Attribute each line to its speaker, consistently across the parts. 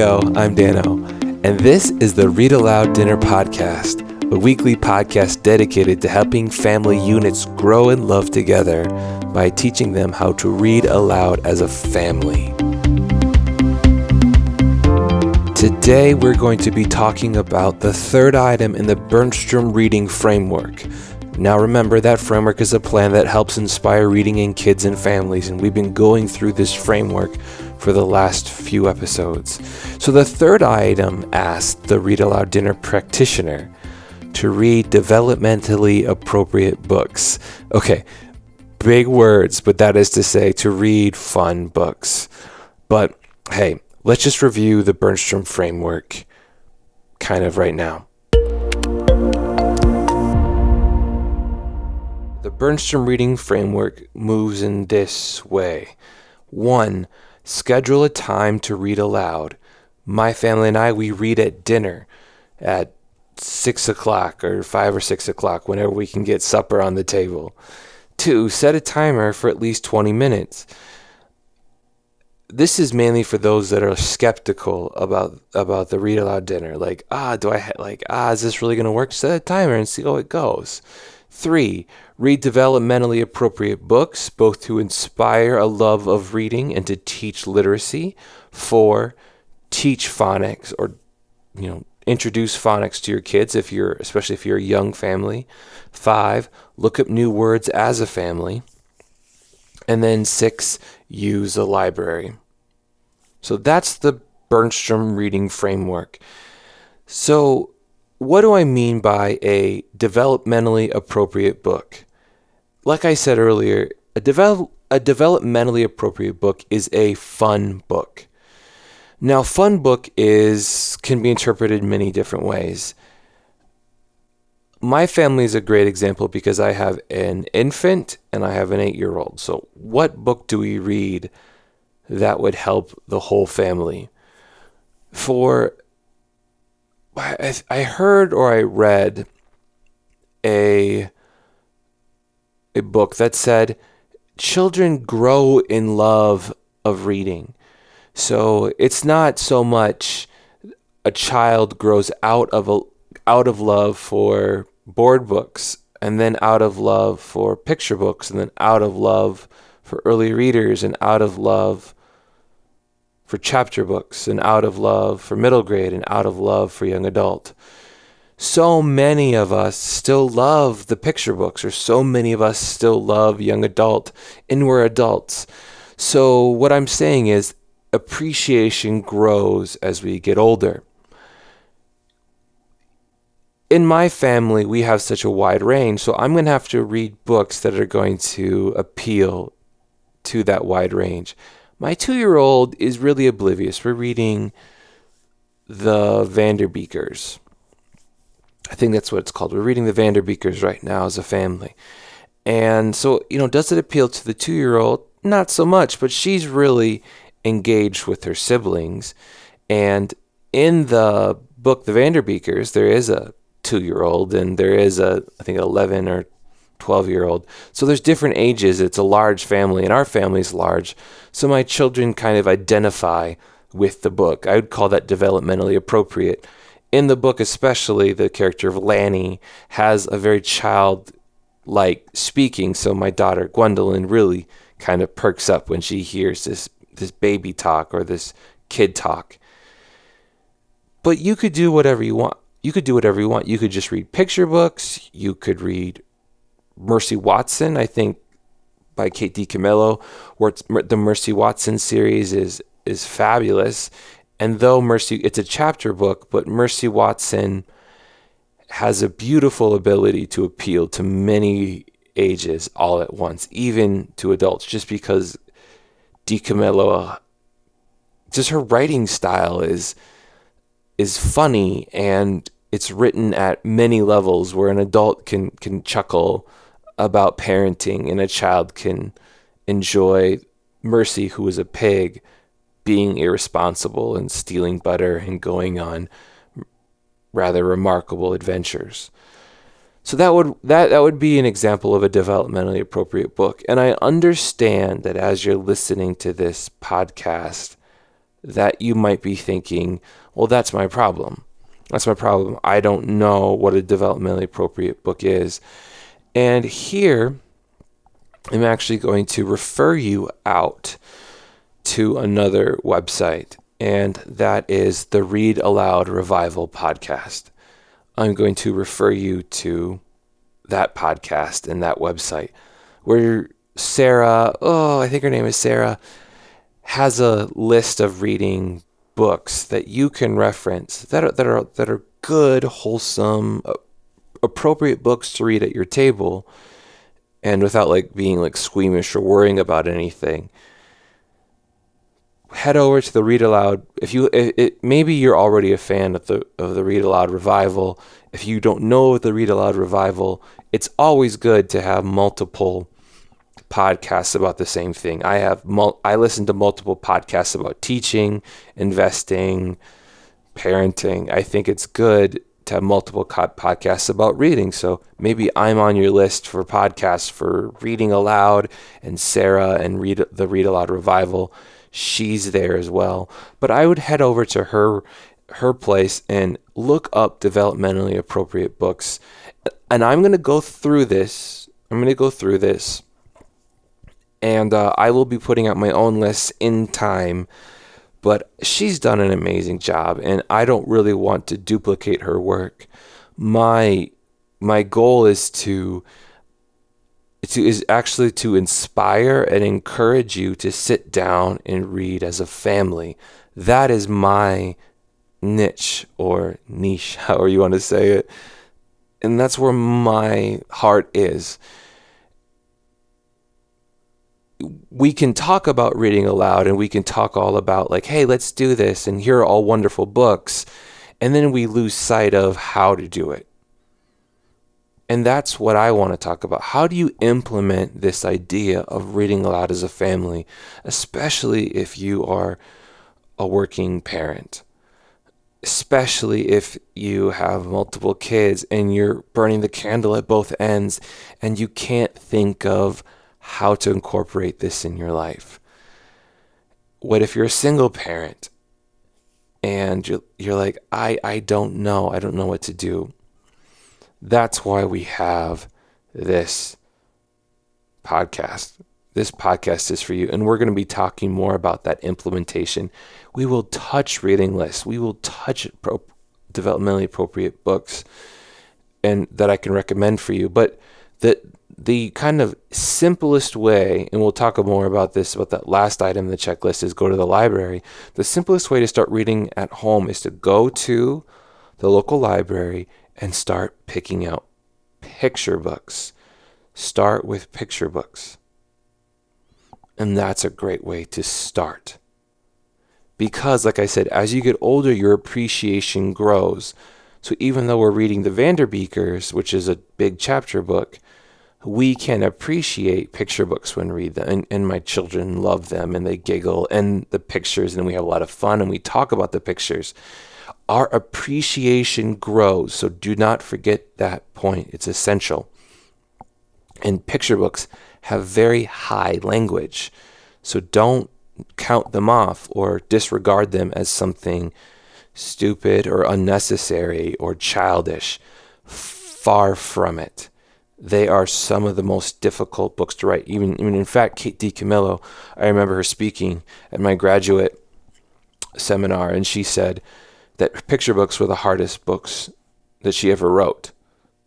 Speaker 1: I'm Dano, and this is the Read Aloud Dinner Podcast, a weekly podcast dedicated to helping family units grow in love together by teaching them how to read aloud as a family. Today, we're going to be talking about the third item in the Bernstrom Reading Framework. Now, remember that framework is a plan that helps inspire reading in kids and families, and we've been going through this framework for the last few episodes. So, the third item asked the Read Aloud Dinner practitioner to read developmentally appropriate books. Okay, big words, but that is to say, to read fun books. But hey, let's just review the Bernstrom framework kind of right now. The Bernstrom reading framework moves in this way. One, schedule a time to read aloud. My family and I, we read at dinner at six o'clock or five or six o'clock whenever we can get supper on the table. Two, set a timer for at least 20 minutes. This is mainly for those that are skeptical about about the read aloud dinner. Like, ah, do I ha- like ah, is this really going to work? Set a timer and see how it goes. Three, read developmentally appropriate books, both to inspire a love of reading and to teach literacy. Four, teach phonics or, you know, introduce phonics to your kids if you're, especially if you're a young family. Five, look up new words as a family. And then six, use a library. So that's the Bernstrom reading framework. So what do I mean by a developmentally appropriate book? Like I said earlier, a, develop, a developmentally appropriate book is a fun book. Now, fun book is can be interpreted many different ways. My family is a great example because I have an infant and I have an 8-year-old. So, what book do we read that would help the whole family? For I, I heard or I read a a book that said children grow in love of reading. So it's not so much a child grows out of a out of love for board books and then out of love for picture books and then out of love for early readers and out of love for chapter books and out of love for middle grade and out of love for young adult. So many of us still love the picture books, or so many of us still love young adult, and we're adults. So, what I'm saying is, appreciation grows as we get older. In my family, we have such a wide range, so I'm going to have to read books that are going to appeal to that wide range. My two year old is really oblivious. We're reading the Vanderbeekers. I think that's what it's called. We're reading the Vanderbeekers right now as a family. And so, you know, does it appeal to the two year old? Not so much, but she's really engaged with her siblings. And in the book, The Vanderbeekers, there is a two year old and there is a, I think, 11 or 12 year old. So there's different ages. It's a large family, and our family is large. So my children kind of identify with the book. I would call that developmentally appropriate. In the book, especially, the character of Laney has a very child-like speaking. So my daughter Gwendolyn really kind of perks up when she hears this this baby talk or this kid talk. But you could do whatever you want. You could do whatever you want. You could just read picture books. You could read Mercy Watson, I think by Kate DiCamillo, where the Mercy Watson series is is fabulous. And though Mercy, it's a chapter book, but Mercy Watson has a beautiful ability to appeal to many ages all at once, even to adults, just because DiCamillo, uh, just her writing style is is funny and it's written at many levels where an adult can can chuckle about parenting, and a child can enjoy Mercy, who is a pig, being irresponsible and stealing butter and going on rather remarkable adventures. So that would that that would be an example of a developmentally appropriate book. And I understand that as you're listening to this podcast that you might be thinking, well, that's my problem. That's my problem. I don't know what a developmentally appropriate book is. And here, I'm actually going to refer you out to another website, and that is the Read Aloud Revival podcast. I'm going to refer you to that podcast and that website where Sarah, oh, I think her name is Sarah, has a list of reading books that you can reference that are that are that are good, wholesome, uh, appropriate books to read at your table and without like being like squeamish or worrying about anything head over to the read aloud. If you it, it, maybe you're already a fan of the of the read aloud revival. If you don't know the read aloud revival it's always good to have multiple podcasts about the same thing. I have mul- i listen to multiple podcasts about teaching investing parenting. I think it's good to have multiple podcasts about reading. So maybe i'm on your list for podcasts for reading aloud and sarah and read the read aloud revival she's there as well. But I would head over to her her place and look up developmentally appropriate books. And I'm going to go through this. I'm going to go through this. And uh, I will be putting out my own list in time. But she's done an amazing job, and I don't really want to duplicate her work. My my goal is to to, is actually to inspire and encourage you to sit down and read as a family. That is my niche or niche, however you want to say it. And that's where my heart is. We can talk about reading aloud and we can talk all about, like, hey, let's do this, and here are all wonderful books. And then we lose sight of how to do it. And that's what I want to talk about. How do you implement this idea of reading aloud as a family, especially if you are a working parent? Especially if you have multiple kids and you're burning the candle at both ends and you can't think of how to incorporate this in your life. What if you're a single parent and you're, you're like, I, I don't know, I don't know what to do that's why we have this podcast. This podcast is for you, and we're going to be talking more about that implementation. We will touch reading lists, we will touch pro- developmentally appropriate books, and that I can recommend for you. But the the kind of simplest way, and we'll talk more about this about that last item in the checklist is go to the library. The simplest way to start reading at home is to go to the local library and start picking out picture books. Start with picture books. And that's a great way to start. Because, like I said, as you get older, your appreciation grows. So even though we're reading the Vanderbeekers, which is a big chapter book, we can appreciate picture books when we read them. And, and my children love them and they giggle and the pictures, and we have a lot of fun and we talk about the pictures our appreciation grows. So do not forget that point. It's essential. And picture books have very high language. So don't count them off or disregard them as something stupid or unnecessary or childish. Far from it. They are some of the most difficult books to write. Even, even in fact, Kate DiCamillo, I remember her speaking at my graduate seminar, and she said, that picture books were the hardest books that she ever wrote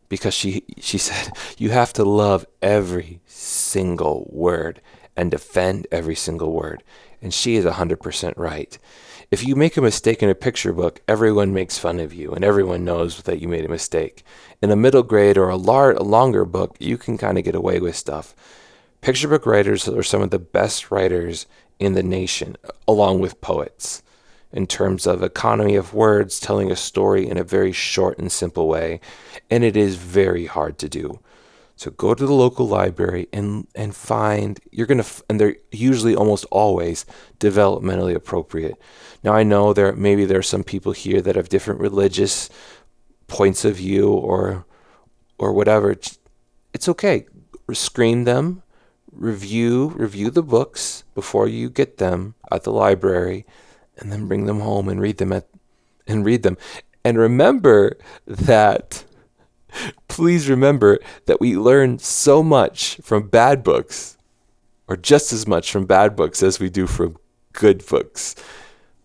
Speaker 1: because she she said you have to love every single word and defend every single word. And she is 100% right. If you make a mistake in a picture book everyone makes fun of you and everyone knows that you made a mistake. In a middle grade or a, lar- a longer book you can kind of get away with stuff. Picture book writers are some of the best writers in the nation along with poets in terms of economy of words, telling a story in a very short and simple way. And it is very hard to do. So go to the local library and and find you're gonna and they're usually almost always developmentally appropriate. Now I know there maybe there are some people here that have different religious points of view or or whatever. It's okay. Screen them, review review the books before you get them at the library and then bring them home and read them at and read them. And remember that please remember that we learn so much from bad books or just as much from bad books as we do from good books.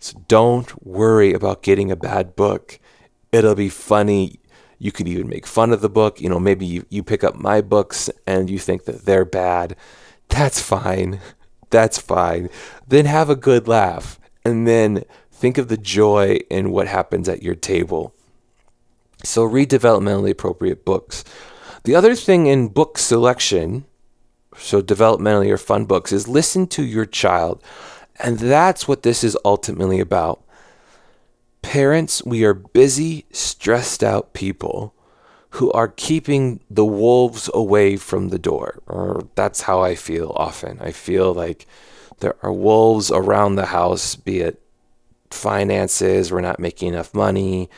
Speaker 1: So don't worry about getting a bad book. It'll be funny. You could even make fun of the book. You know, maybe you, you pick up my books and you think that they're bad. That's fine. That's fine. Then have a good laugh. And then think of the joy in what happens at your table. So read developmentally appropriate books. The other thing in book selection, so developmentally or fun books, is listen to your child. And that's what this is ultimately about. Parents, we are busy, stressed out people who are keeping the wolves away from the door. Or that's how I feel often. I feel like there are wolves around the house, be it finances, we're not making enough money,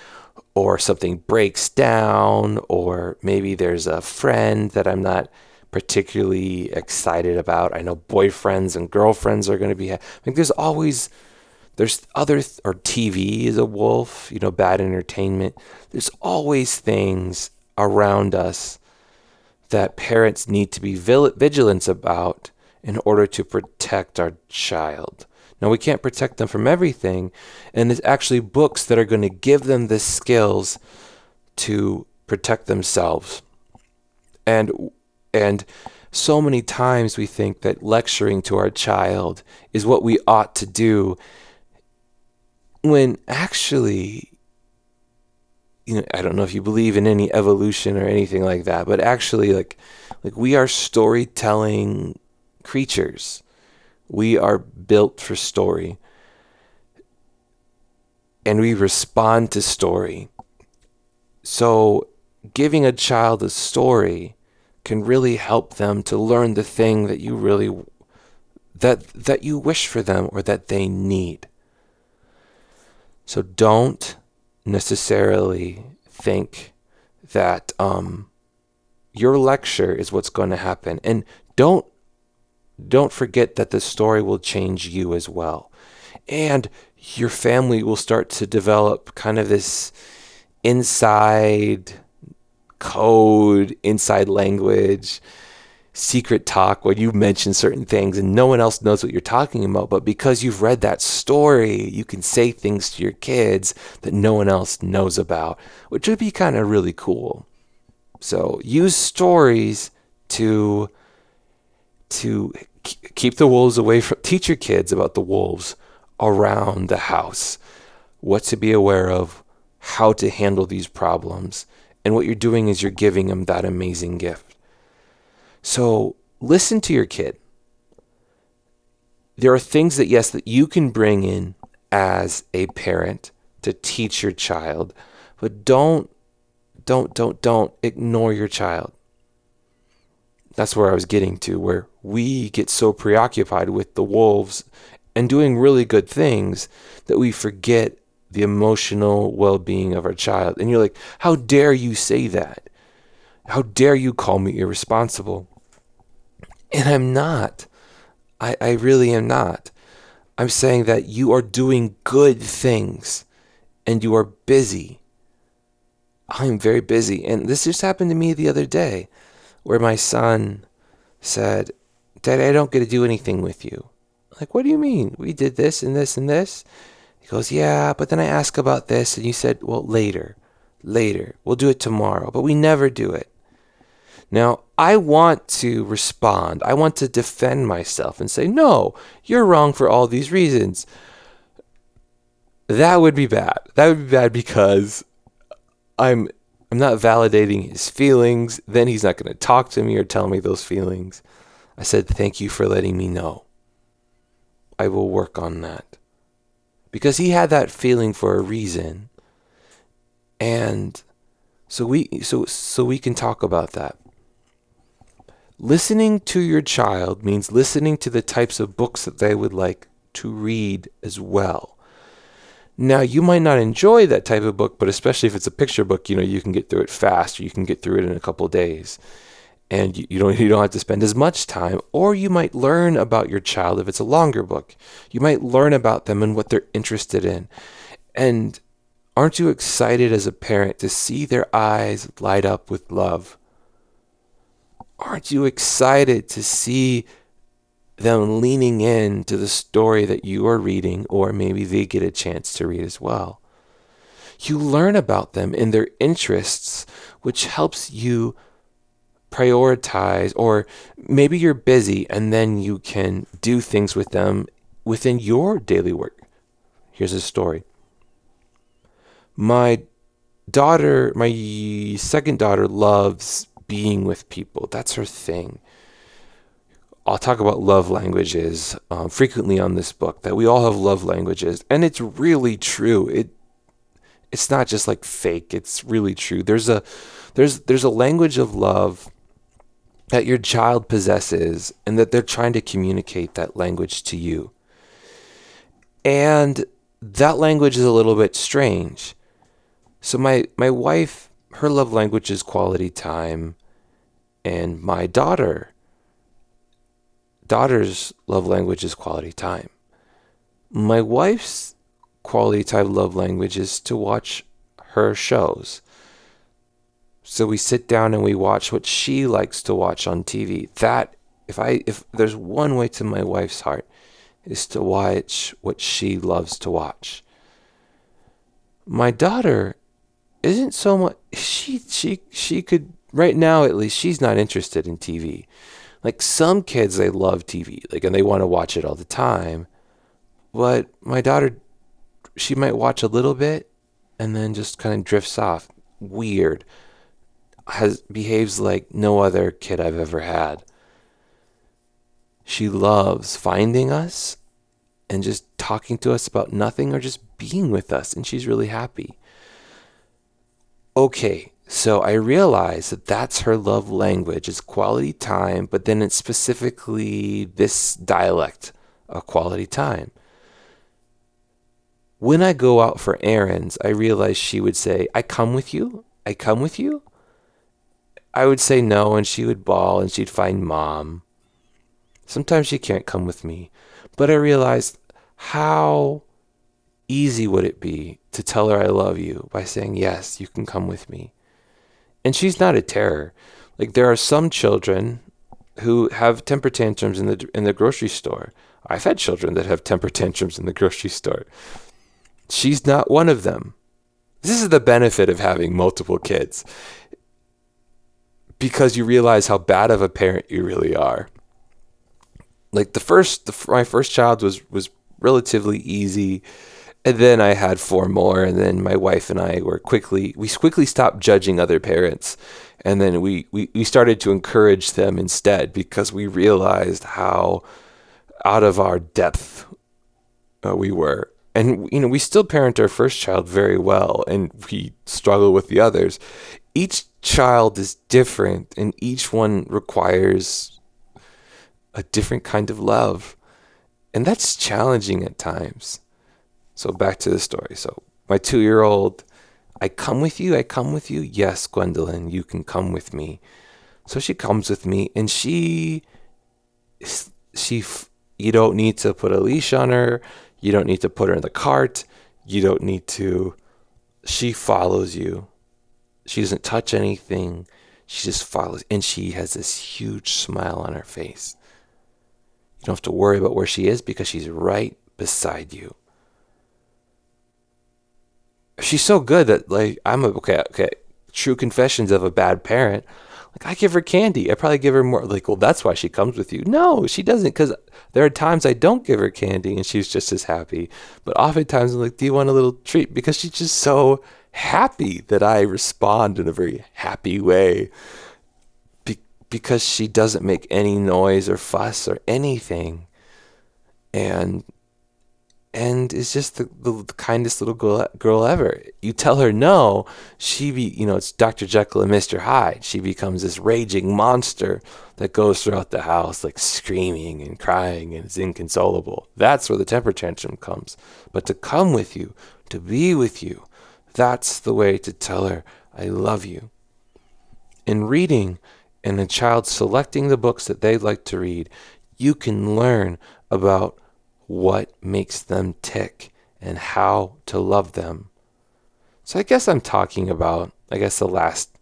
Speaker 1: or something breaks down, or maybe there's a friend that I'm not particularly excited about. I know boyfriends and girlfriends are going to be. I think there's always there's other th- or TV is a wolf, you know, bad entertainment. There's always things around us that parents need to be vigilant about in order to protect our child. Now, we can't protect them from everything, and it's actually books that are going to give them the skills to protect themselves. And and so many times we think that lecturing to our child is what we ought to do when actually you know I don't know if you believe in any evolution or anything like that but actually like like we are storytelling creatures. We are built for story and we respond to story. So giving a child a story can really help them to learn the thing that you really that that you wish for them or that they need. So don't necessarily think that um, your lecture is what's going to happen, and don't don't forget that the story will change you as well, and your family will start to develop kind of this inside code, inside language, secret talk where you mention certain things and no one else knows what you're talking about. But because you've read that story, you can say things to your kids that no one else knows about, which would be kind of really cool. So use stories to to keep the wolves away from teach your kids about the wolves around the house, what to be aware of, how to handle these problems and what you're doing is you're giving them that amazing gift. So listen to your kid. There are things that, yes, that you can bring in as a parent to teach your child, but don't, don't, don't, don't ignore your child. That's where I was getting to, where we get so preoccupied with the wolves and doing really good things that we forget the emotional well being of our child. And you're like, how dare you say that? How dare you call me irresponsible? And I'm not. I, I really am not. I'm saying that you are doing good things and you are busy. I'm very busy. And this just happened to me the other day where my son said, Dad, I don't get to do anything with you. Like, what do you mean? We did this and this and this. He goes, Yeah, but then I ask about this, and you said, Well, later, later. We'll do it tomorrow, but we never do it. Now, I want to respond. I want to defend myself and say, No, you're wrong for all these reasons. That would be bad. That would be bad because I'm I'm not validating his feelings. Then he's not going to talk to me or tell me those feelings. I said, Thank you for letting me know. I will work on that because he had that feeling for a reason. And so we so so we can talk about that. Listening to your child means listening to the types of books that they would like to read as well. Now, you might not enjoy that type of book, but especially if it's a picture book, you know, you can get through it fast or you can get through it in a couple days. and you, you don't you don't have to spend as much time or you might learn about your child if it's a longer book. You might learn about them and what they're interested in. And aren't you excited as a parent to see their eyes light up with love? Aren't you excited to see them leaning in to the story that you are reading or maybe they get a chance to read as well you learn about them and their interests which helps you prioritize, or maybe you're busy and then you can do things with them within your daily work. Here's a story. My daughter, my second daughter, loves being with people. That's her thing. I'll talk about love languages um, frequently on this book. That we all have love languages, and it's really true. It it's not just like fake. It's really true. There's a there's there's a language of love that your child possesses and that they're trying to communicate that language to you. And that language is a little bit strange. So my my wife, her love language is quality time and my daughter daughter's love language is quality time. My wife's quality time love language is to watch her shows. So we sit down and we watch what she likes to watch on TV. That if I if there's one way to my wife's heart is to watch what she loves to watch. My daughter isn't so much she she she could right now at least she's not interested in TV. Like some kids they love TV, like and they want to watch it all the time. But my daughter she might watch a little bit and then just kind of drifts off. Weird has behaves like no other kid I've ever had. She loves finding us and just talking to us about nothing or just being with us, and she's really happy. Okay, so I realize that that's her love language is quality time, but then it's specifically this dialect of quality time. When I go out for errands, I realize she would say, I come with you. I come with you. I would say no, and she would bawl and she'd find mom. Sometimes she can't come with me, but I realized how easy would it be to tell her I love you by saying, Yes, you can come with me. And she's not a terror. Like there are some children who have temper tantrums in the in the grocery store. I've had children that have temper tantrums in the grocery store. She's not one of them. This is the benefit of having multiple kids because you realize how bad of a parent you really are. Like the first, the, my first child was was relatively easy, and then I had four more, and then my wife and I were quickly we quickly stopped judging other parents, and then we we, we started to encourage them instead because we realized how out of our depth uh, we were and you know we still parent our first child very well and we struggle with the others each child is different and each one requires a different kind of love. And that's challenging at times. So back to the story. So my two year old, I come with you, I come with you. Yes, Gwendolyn, you can come with me. So she comes with me and she, she, you don't need to put a leash on her. You don't need to put her in the cart. You don't need to, she follows you she doesn't touch anything. She just follows. And she has this huge smile on her face. You don't have to worry about where she is because she's right beside you. She's so good that, like, I'm a, okay, okay, true confessions of a bad parent. Like, I give her candy. I probably give her more. Like, well, that's why she comes with you. No, she doesn't because there are times I don't give her candy and she's just as happy. But oftentimes I'm like, do you want a little treat? Because she's just so happy that I respond in a very happy way be- because she doesn't make any noise or fuss or anything. And and is just the, the, the, kindest little girl, girl ever. You tell her no, she be you know it's Dr. Jekyll and Mr. Hyde. She becomes this raging monster that goes throughout the house like screaming and crying and is inconsolable. That's where the temper tantrum comes. But to come with you, to be with you, that's the way to tell her, I love you. In reading, and a child selecting the books that they'd like to read, you can learn about what makes them tick and how to love them. So I guess I'm talking about, I guess, the last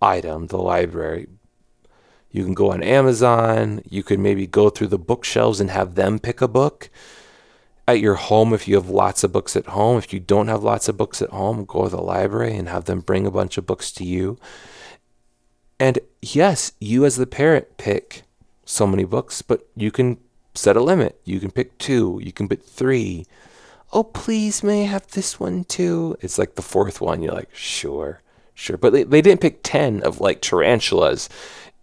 Speaker 1: item, the library. You can go on Amazon. You could maybe go through the bookshelves and have them pick a book. At your home, if you have lots of books at home, if you don't have lots of books at home, go to the library and have them bring a bunch of books to you. And yes, you as the parent pick so many books, but you can set a limit. You can pick two, you can pick three. Oh, please, may I have this one too? It's like the fourth one. You're like, sure, sure. But they, they didn't pick 10 of like tarantulas.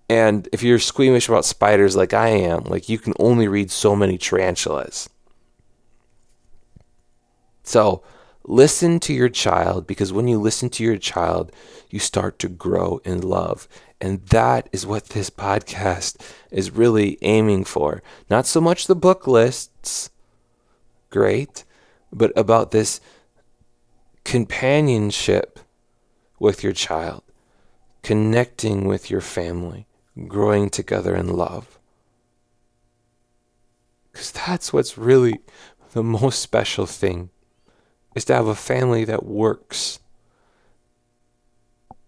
Speaker 1: And if you're squeamish about spiders like I am, like you can only read so many tarantulas. So, listen to your child because when you listen to your child, you start to grow in love. And that is what this podcast is really aiming for. Not so much the book lists, great, but about this companionship with your child, connecting with your family, growing together in love. Because that's what's really the most special thing is to have a family that works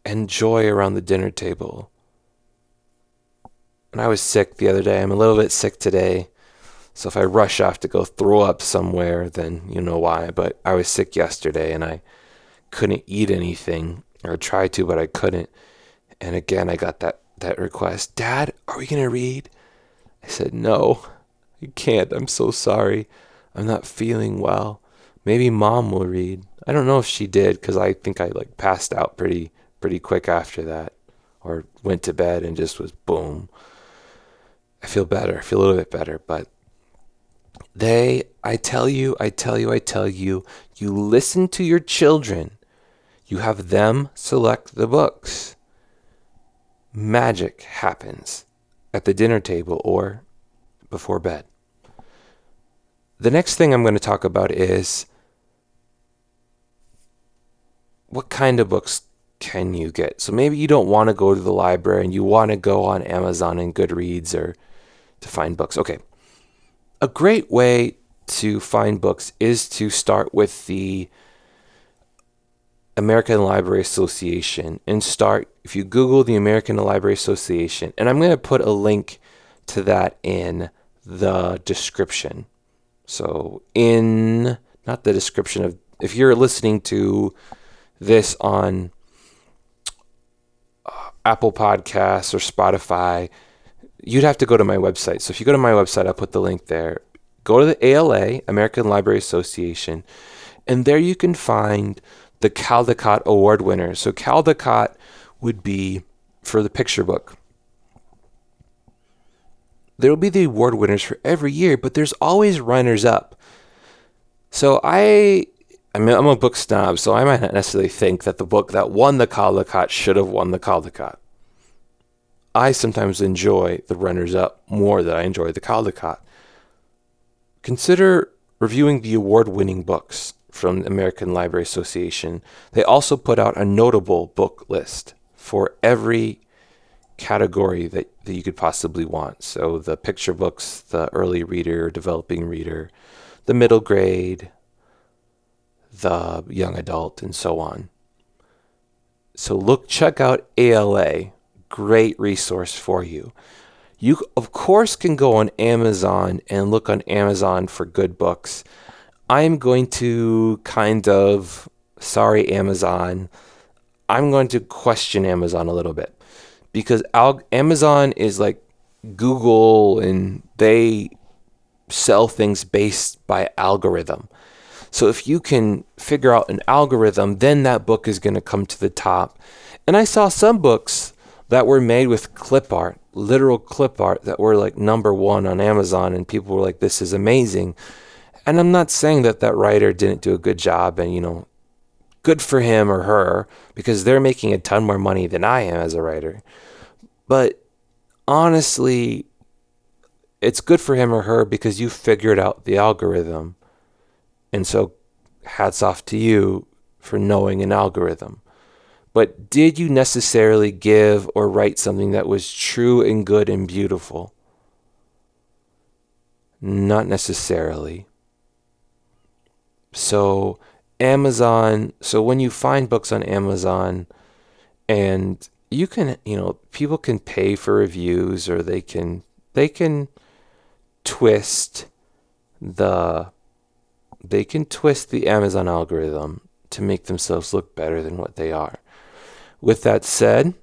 Speaker 1: and joy around the dinner table. And I was sick the other day. I'm a little bit sick today. So if I rush off to go throw up somewhere, then you know why. But I was sick yesterday and I couldn't eat anything or try to, but I couldn't. And again, I got that, that request Dad, are we going to read? I said, No, I can't. I'm so sorry. I'm not feeling well. Maybe mom will read. I don't know if she did because I think I like passed out pretty pretty quick after that or went to bed and just was boom. I feel better. I feel a little bit better, but they I tell you, I tell you, I tell you, you listen to your children. You have them select the books. Magic happens at the dinner table or before bed. The next thing I'm going to talk about is what kind of books can you get? So maybe you don't want to go to the library and you want to go on Amazon and Goodreads or to find books. Okay. A great way to find books is to start with the American Library Association and start if you Google the American Library Association, and I'm going to put a link to that in the description. So, in not the description of if you're listening to this on Apple Podcasts or Spotify, you'd have to go to my website. So if you go to my website, I'll put the link there. Go to the ALA, American Library Association, and there you can find the Caldecott Award winners. So Caldecott would be for the picture book. There will be the award winners for every year, but there's always runners up. So I I mean, I'm a book snob, so I might not necessarily think that the book that won the Caldecott should have won the Caldecott. I sometimes enjoy the runners up more than I enjoy the Caldecott. Consider reviewing the award winning books from the American Library Association. They also put out a notable book list for every category that, that you could possibly want. So the picture books, the early reader, developing reader, the middle grade, the young adult, and so on. So look, check out ALA, great resource for you. You, of course, can go on Amazon and look on Amazon for good books. I'm going to kind of, sorry, Amazon, I'm going to question Amazon a little bit because Amazon is like Google and they sell things based by algorithm. So if you can figure out an algorithm, then that book is going to come to the top. And I saw some books that were made with clip art, literal clip art that were like number one on Amazon, and people were like, "This is amazing." And I'm not saying that that writer didn't do a good job, and you know, good for him or her because they're making a ton more money than I am as a writer. But honestly, it's good for him or her because you figured out the algorithm and so, hats off to you for knowing an algorithm. but did you necessarily give or write something that was true and good and beautiful? Not necessarily. So, Amazon, so when you find books on Amazon and you can, you know, people can pay for reviews or they can they can twist the they can twist the Amazon algorithm to make themselves look better than what they are. With that said,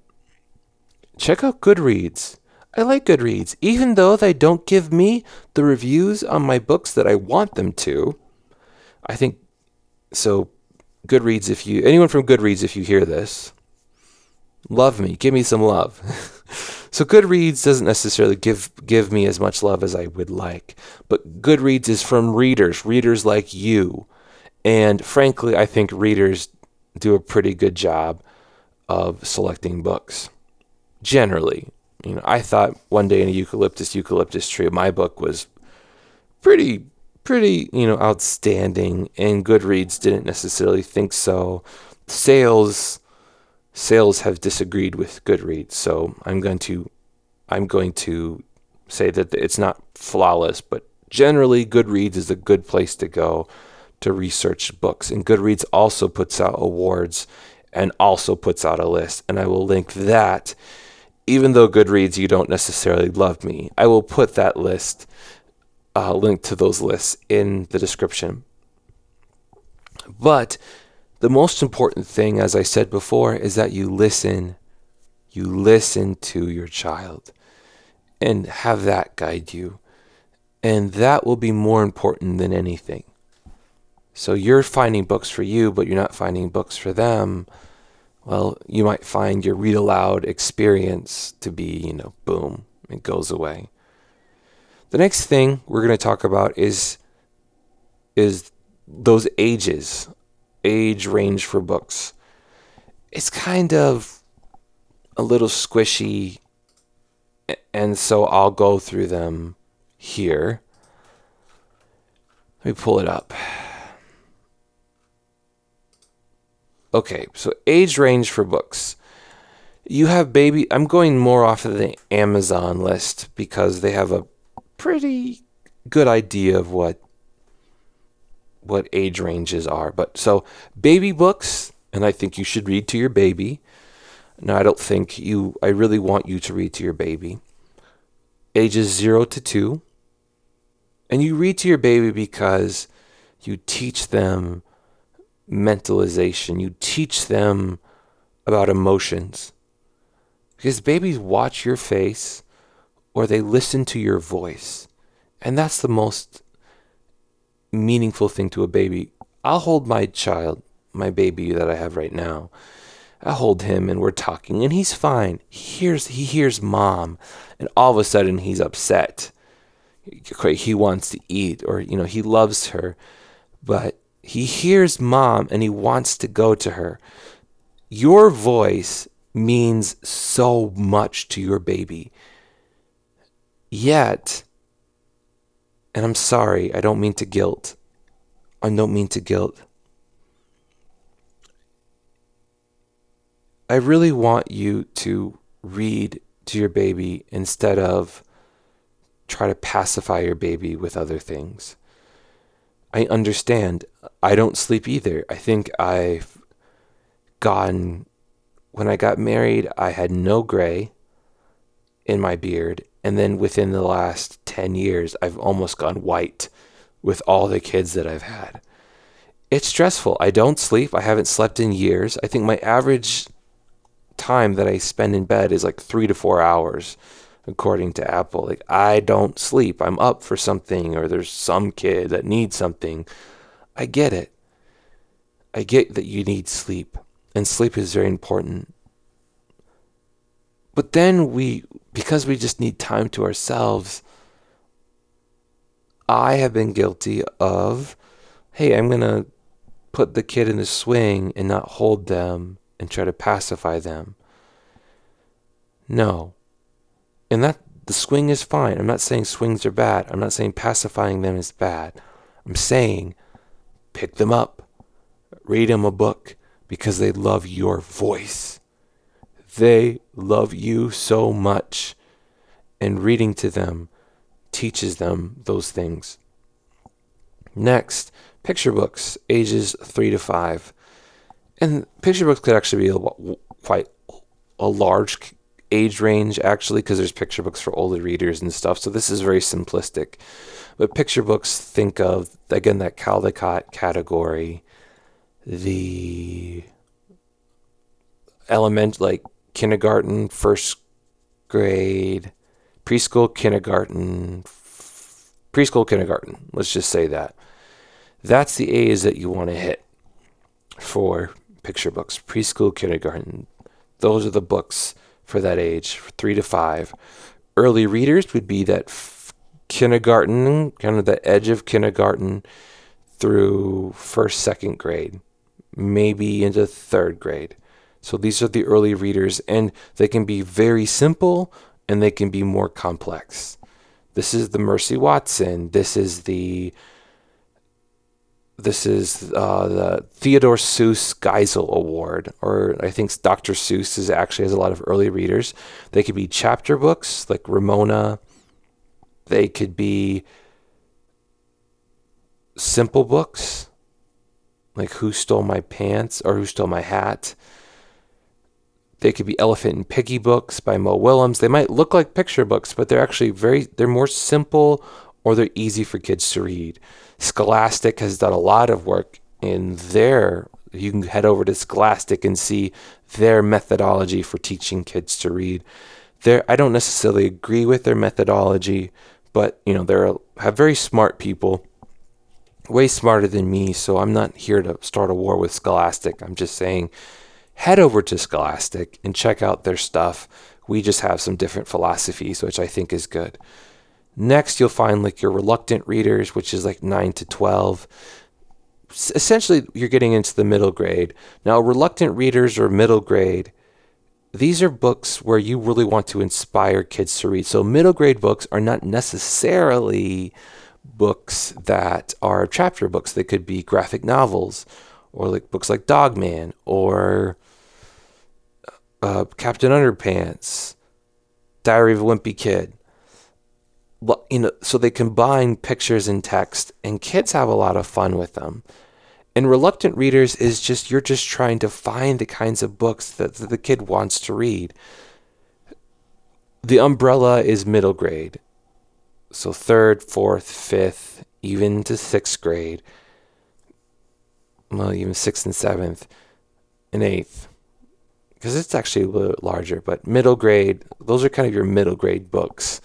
Speaker 1: check out Goodreads. I like Goodreads, even though they don't give me the reviews on my books that I want them to. I think so. Goodreads, if you anyone from Goodreads, if you hear this, love me, give me some love. so Goodreads doesn't necessarily give give me as much love as I would like, but Goodreads is from readers, readers like you, and frankly, I think readers do a pretty good job of selecting books. Generally, you know, I thought one day in a eucalyptus eucalyptus tree, my book was pretty pretty, you know, outstanding and Goodreads didn't necessarily think so. Sales sales have disagreed with Goodreads, so I'm going to I'm going to say that it's not flawless, but generally Goodreads is a good place to go to research books. And Goodreads also puts out awards and also puts out a list. And I will link that, even though Goodreads, you don't necessarily love me. I will put that list, uh, link to those lists in the description. But the most important thing, as I said before, is that you listen. You listen to your child and have that guide you. And that will be more important than anything. So you're finding books for you, but you're not finding books for them well, you might find your read aloud experience to be, you know, boom, it goes away. The next thing we're going to talk about is is those ages, age range for books. It's kind of a little squishy and so I'll go through them here. Let me pull it up. Okay, so age range for books. You have baby. I'm going more off of the Amazon list because they have a pretty good idea of what what age ranges are. But so baby books, and I think you should read to your baby. No, I don't think you. I really want you to read to your baby. Ages zero to two, and you read to your baby because you teach them mentalization. You teach them about emotions. Because babies watch your face or they listen to your voice. And that's the most meaningful thing to a baby. I'll hold my child, my baby that I have right now. I hold him and we're talking and he's fine. He hears he hears mom and all of a sudden he's upset. He wants to eat or you know he loves her but he hears mom and he wants to go to her. Your voice means so much to your baby. Yet, and I'm sorry, I don't mean to guilt. I don't mean to guilt. I really want you to read to your baby instead of try to pacify your baby with other things. I understand. I don't sleep either. I think I've gone, when I got married, I had no gray in my beard. And then within the last 10 years, I've almost gone white with all the kids that I've had. It's stressful. I don't sleep. I haven't slept in years. I think my average time that I spend in bed is like three to four hours according to Apple. Like, I don't sleep. I'm up for something, or there's some kid that needs something. I get it. I get that you need sleep, and sleep is very important. But then we, because we just need time to ourselves, I have been guilty of, hey, I'm going to put the kid in the swing and not hold them and try to pacify them. No, and that the swing is fine. I'm not saying swings are bad. I'm not saying pacifying them is bad. I'm saying pick them up, read them a book, because they love your voice. They love you so much. And reading to them teaches them those things. Next, picture books, ages three to five. And picture books could actually be a, quite a large age range, actually, because there's picture books for older readers and stuff. So this is very simplistic. But picture books, think of, again, that Caldecott category, the element like kindergarten, first grade, preschool, kindergarten, f- preschool, kindergarten. Let's just say that. That's the A's that you want to hit for picture books, preschool, kindergarten. Those are the books for that age, three to five. Early readers would be that f- kindergarten, kind of the edge of kindergarten through first, second grade, maybe into third grade. So these are the early readers, and they can be very simple and they can be more complex. This is the Mercy Watson. This is the this is uh, the Theodore Seuss Geisel Award, or I think Dr. Seuss is actually has a lot of early readers. They could be chapter books like Ramona. They could be simple books like Who Stole My Pants or Who Stole My Hat. They could be Elephant and Piggie books by Mo Willems. They might look like picture books, but they're actually very they're more simple or they're easy for kids to read. Scholastic has done a lot of work in their you can head over to Scholastic and see their methodology for teaching kids to read. There I don't necessarily agree with their methodology, but you know, they're have very smart people way smarter than me, so I'm not here to start a war with Scholastic. I'm just saying head over to Scholastic and check out their stuff. We just have some different philosophies, which I think is good. Next, you'll find like your reluctant readers, which is like 9 to 12. Essentially, you're getting into the middle grade. Now, reluctant readers or middle grade, these are books where you really want to inspire kids to read. So, middle grade books are not necessarily books that are chapter books. They could be graphic novels or like books like Dogman or uh, Captain Underpants, Diary of a Wimpy Kid you know, so they combine pictures and text, and kids have a lot of fun with them. And reluctant readers is just you're just trying to find the kinds of books that, that the kid wants to read. The umbrella is middle grade, so third, fourth, fifth, even to sixth grade. Well, even sixth and seventh, and eighth, because it's actually a little larger. But middle grade, those are kind of your middle grade books.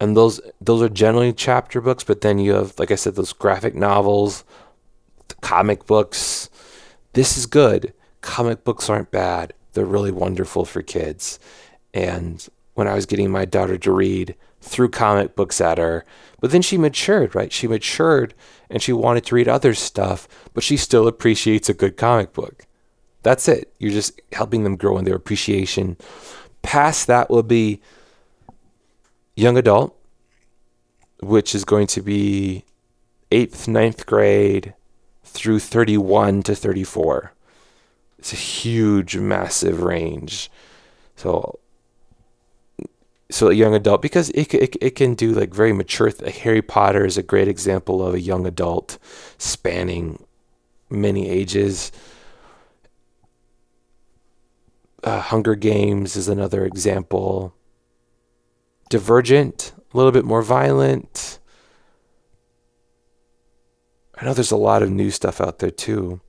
Speaker 1: And those those are generally chapter books but then you have like i said those graphic novels the comic books. This is good. Comic books aren't bad. They're really wonderful for kids. And when i was getting my daughter to read threw comic books at her but then she matured right? She matured and she wanted to read other stuff but she still appreciates a good comic book that's it you're just helping them grow in their appreciation past that will be young adult, which is going to be eighth, ninth grade through 31 to 34. It's a huge, massive range. So, so a young adult because it, it, it can do like very mature. Th- Harry Potter is a great example of a young adult spanning many ages. Uh, Hunger Games is another example. Divergent, a little bit more violent. I know there's a lot of new stuff out there too.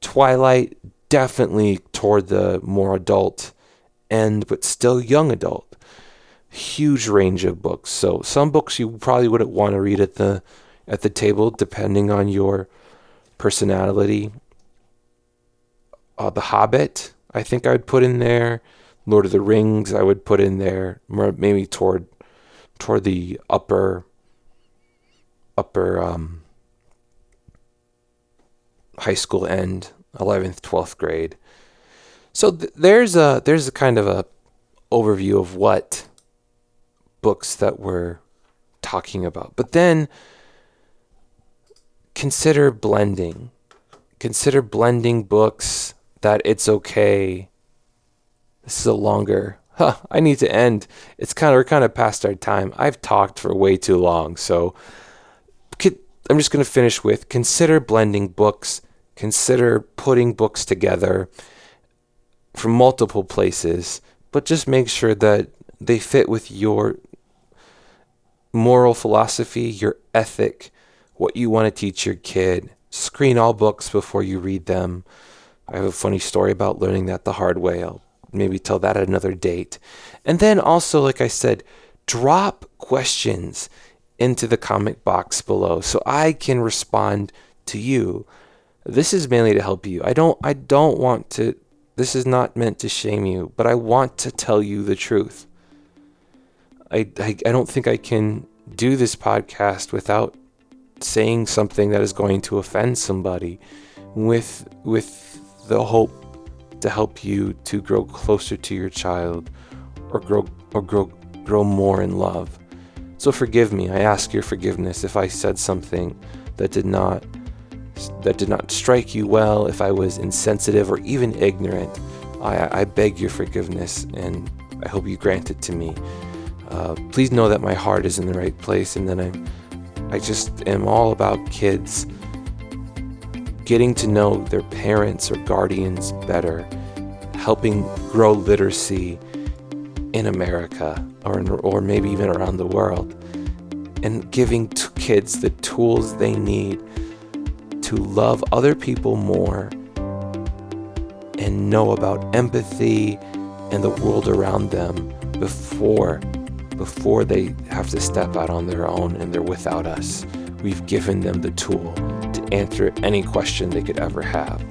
Speaker 1: Twilight, definitely toward the more adult end, but still young adult. Huge range of books. So some books you probably wouldn't want to read at the at the table, depending on your personality. Uh, the Hobbit, I think I'd put in there. Lord of the Rings, I would put in there, maybe toward toward the upper upper um, high school end, eleventh, twelfth grade. So th- there's a there's a kind of a overview of what books that we're talking about. But then consider blending. Consider blending books that it's okay. This is a longer. Huh, I need to end. It's kind of we're kind of past our time. I've talked for way too long, so I'm just going to finish with consider blending books, consider putting books together from multiple places, but just make sure that they fit with your moral philosophy, your ethic, what you want to teach your kid. Screen all books before you read them. I have a funny story about learning that the hard way. I'll maybe tell that at another date. And then also, like I said, drop questions into the comment box below so I can respond to you. This is mainly to help you. I don't I don't want to this is not meant to shame you, but I want to tell you the truth. I, I, I don't think I can do this podcast without saying something that is going to offend somebody with with the hope to help you to grow closer to your child or grow or grow grow more in love. So forgive me. I ask your forgiveness if I said something that did not that did not strike you well, if I was insensitive or even ignorant. I, I beg your forgiveness and I hope you grant it to me. Uh, please know that my heart is in the right place and that I'm I just am all about kids getting to know their parents or guardians better, helping grow literacy in America or, in, or maybe even around the world, and giving to kids the tools they need to love other people more and know about empathy and the world around them before before they have to step out on their own and they're without us. We've given them the tool to answer any question they could ever have.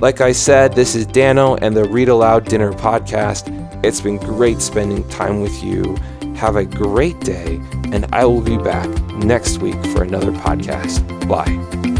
Speaker 1: Like I said, this is Dano and the Read Aloud Dinner podcast. It's been great spending time with you. Have a great day, and I will be back next week for another podcast. Bye.